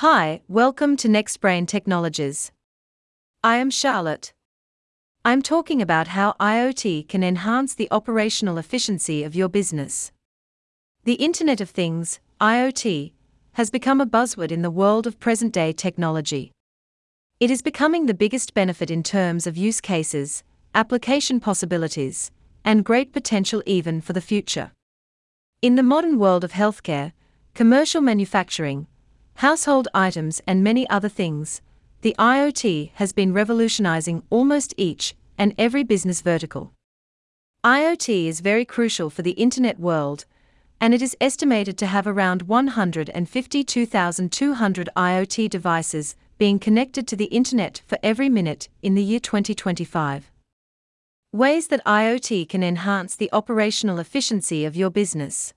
Hi, welcome to NextBrain Technologies. I am Charlotte. I'm talking about how IoT can enhance the operational efficiency of your business. The Internet of Things, IoT, has become a buzzword in the world of present day technology. It is becoming the biggest benefit in terms of use cases, application possibilities, and great potential even for the future. In the modern world of healthcare, commercial manufacturing, household items, and many other things, the IoT has been revolutionizing almost each and every business vertical. IoT is very crucial for the internet world, and it is estimated to have around 152,200 IoT devices being connected to the internet for every minute in the year 2025. Ways that IoT can enhance the operational efficiency of your business.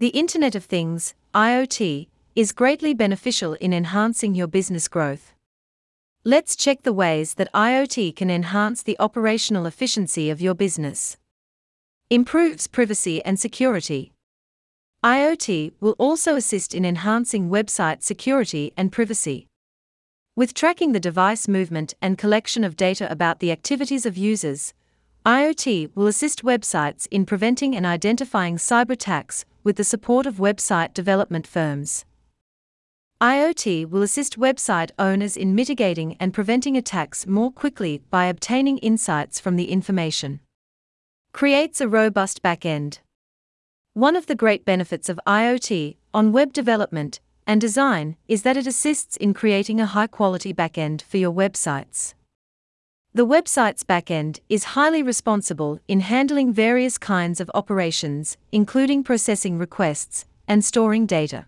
The Internet of Things, IoT, is greatly beneficial in enhancing your business growth. Let's check the ways that IoT can enhance the operational efficiency of your business. Improves privacy and security. IoT will also assist in enhancing website security and privacy. With tracking the device movement and collection of data about the activities of users, IoT will assist websites in preventing and identifying cyber attacks with the support of website development firms. IoT will assist website owners in mitigating and preventing attacks more quickly by obtaining insights from the information. Creates a robust backend. One of the great benefits of IoT on web development and design is that it assists in creating a high quality backend for your websites. The website's backend is highly responsible in handling various kinds of operations, including processing requests and storing data.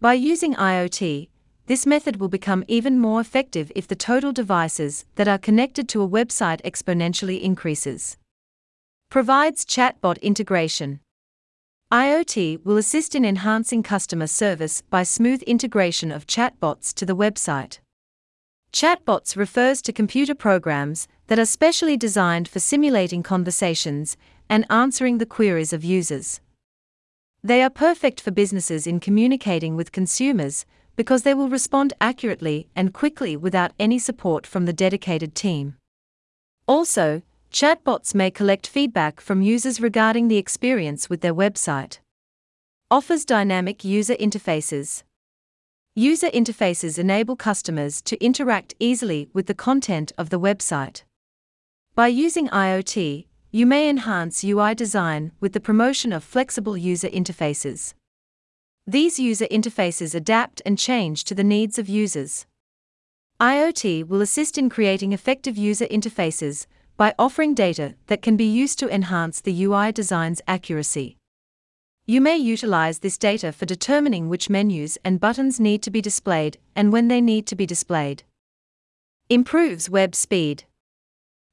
By using IoT, this method will become even more effective if the total devices that are connected to a website exponentially increases. Provides chatbot integration. IoT will assist in enhancing customer service by smooth integration of chatbots to the website. Chatbots refers to computer programs that are specially designed for simulating conversations and answering the queries of users. They are perfect for businesses in communicating with consumers because they will respond accurately and quickly without any support from the dedicated team. Also, Chatbots may collect feedback from users regarding the experience with their website. Offers dynamic user interfaces. User interfaces enable customers to interact easily with the content of the website. By using IoT, you may enhance UI design with the promotion of flexible user interfaces. These user interfaces adapt and change to the needs of users. IoT will assist in creating effective user interfaces by offering data that can be used to enhance the UI design's accuracy. You may utilize this data for determining which menus and buttons need to be displayed and when they need to be displayed. Improves web speed.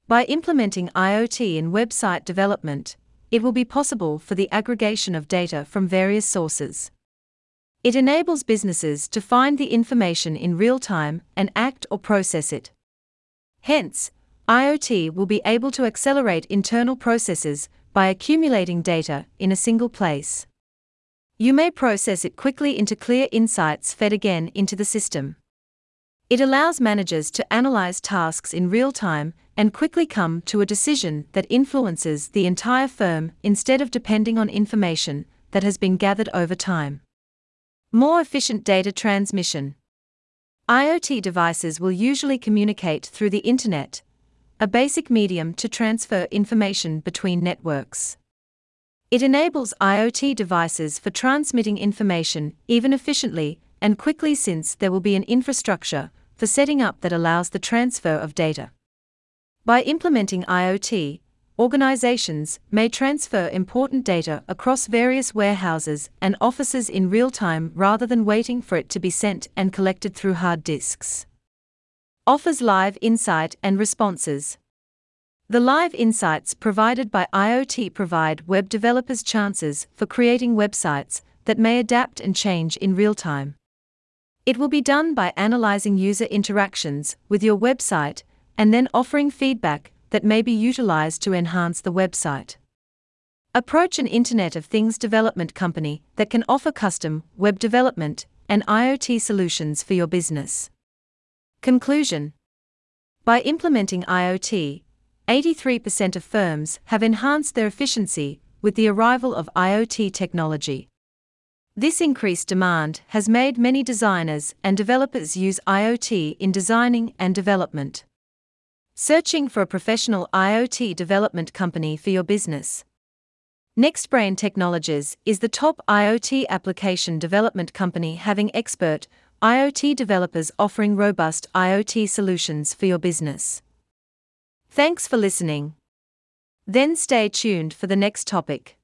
By implementing IoT in website development, it will be possible for the aggregation of data from various sources. It enables businesses to find the information in real time and act or process it. Hence, IoT will be able to accelerate internal processes by accumulating data in a single place. You may process it quickly into clear insights fed again into the system. It allows managers to analyze tasks in real time and quickly come to a decision that influences the entire firm instead of depending on information that has been gathered over time. More efficient data transmission. IoT devices will usually communicate through the Internet, a basic medium to transfer information between networks. It enables IoT devices for transmitting information even efficiently and quickly since there will be an infrastructure for setting up that allows the transfer of data. By implementing IoT, organizations may transfer important data across various warehouses and offices in real time rather than waiting for it to be sent and collected through hard disks offers live insight and responses. The live insights provided by IoT provide web developers chances for creating websites that may adapt and change in real time. It will be done by analyzing user interactions with your website and then offering feedback that may be utilized to enhance the website. Approach an Internet of Things development company that can offer custom web development and IoT solutions for your business. Conclusion By implementing IoT, 83% of firms have enhanced their efficiency with the arrival of IoT technology. This increased demand has made many designers and developers use IoT in designing and development. Searching for a professional IoT development company for your business. NextBrain Technologies is the top IoT application development company having expert IoT developers offering robust IoT solutions for your business. Thanks for listening. Then stay tuned for the next topic.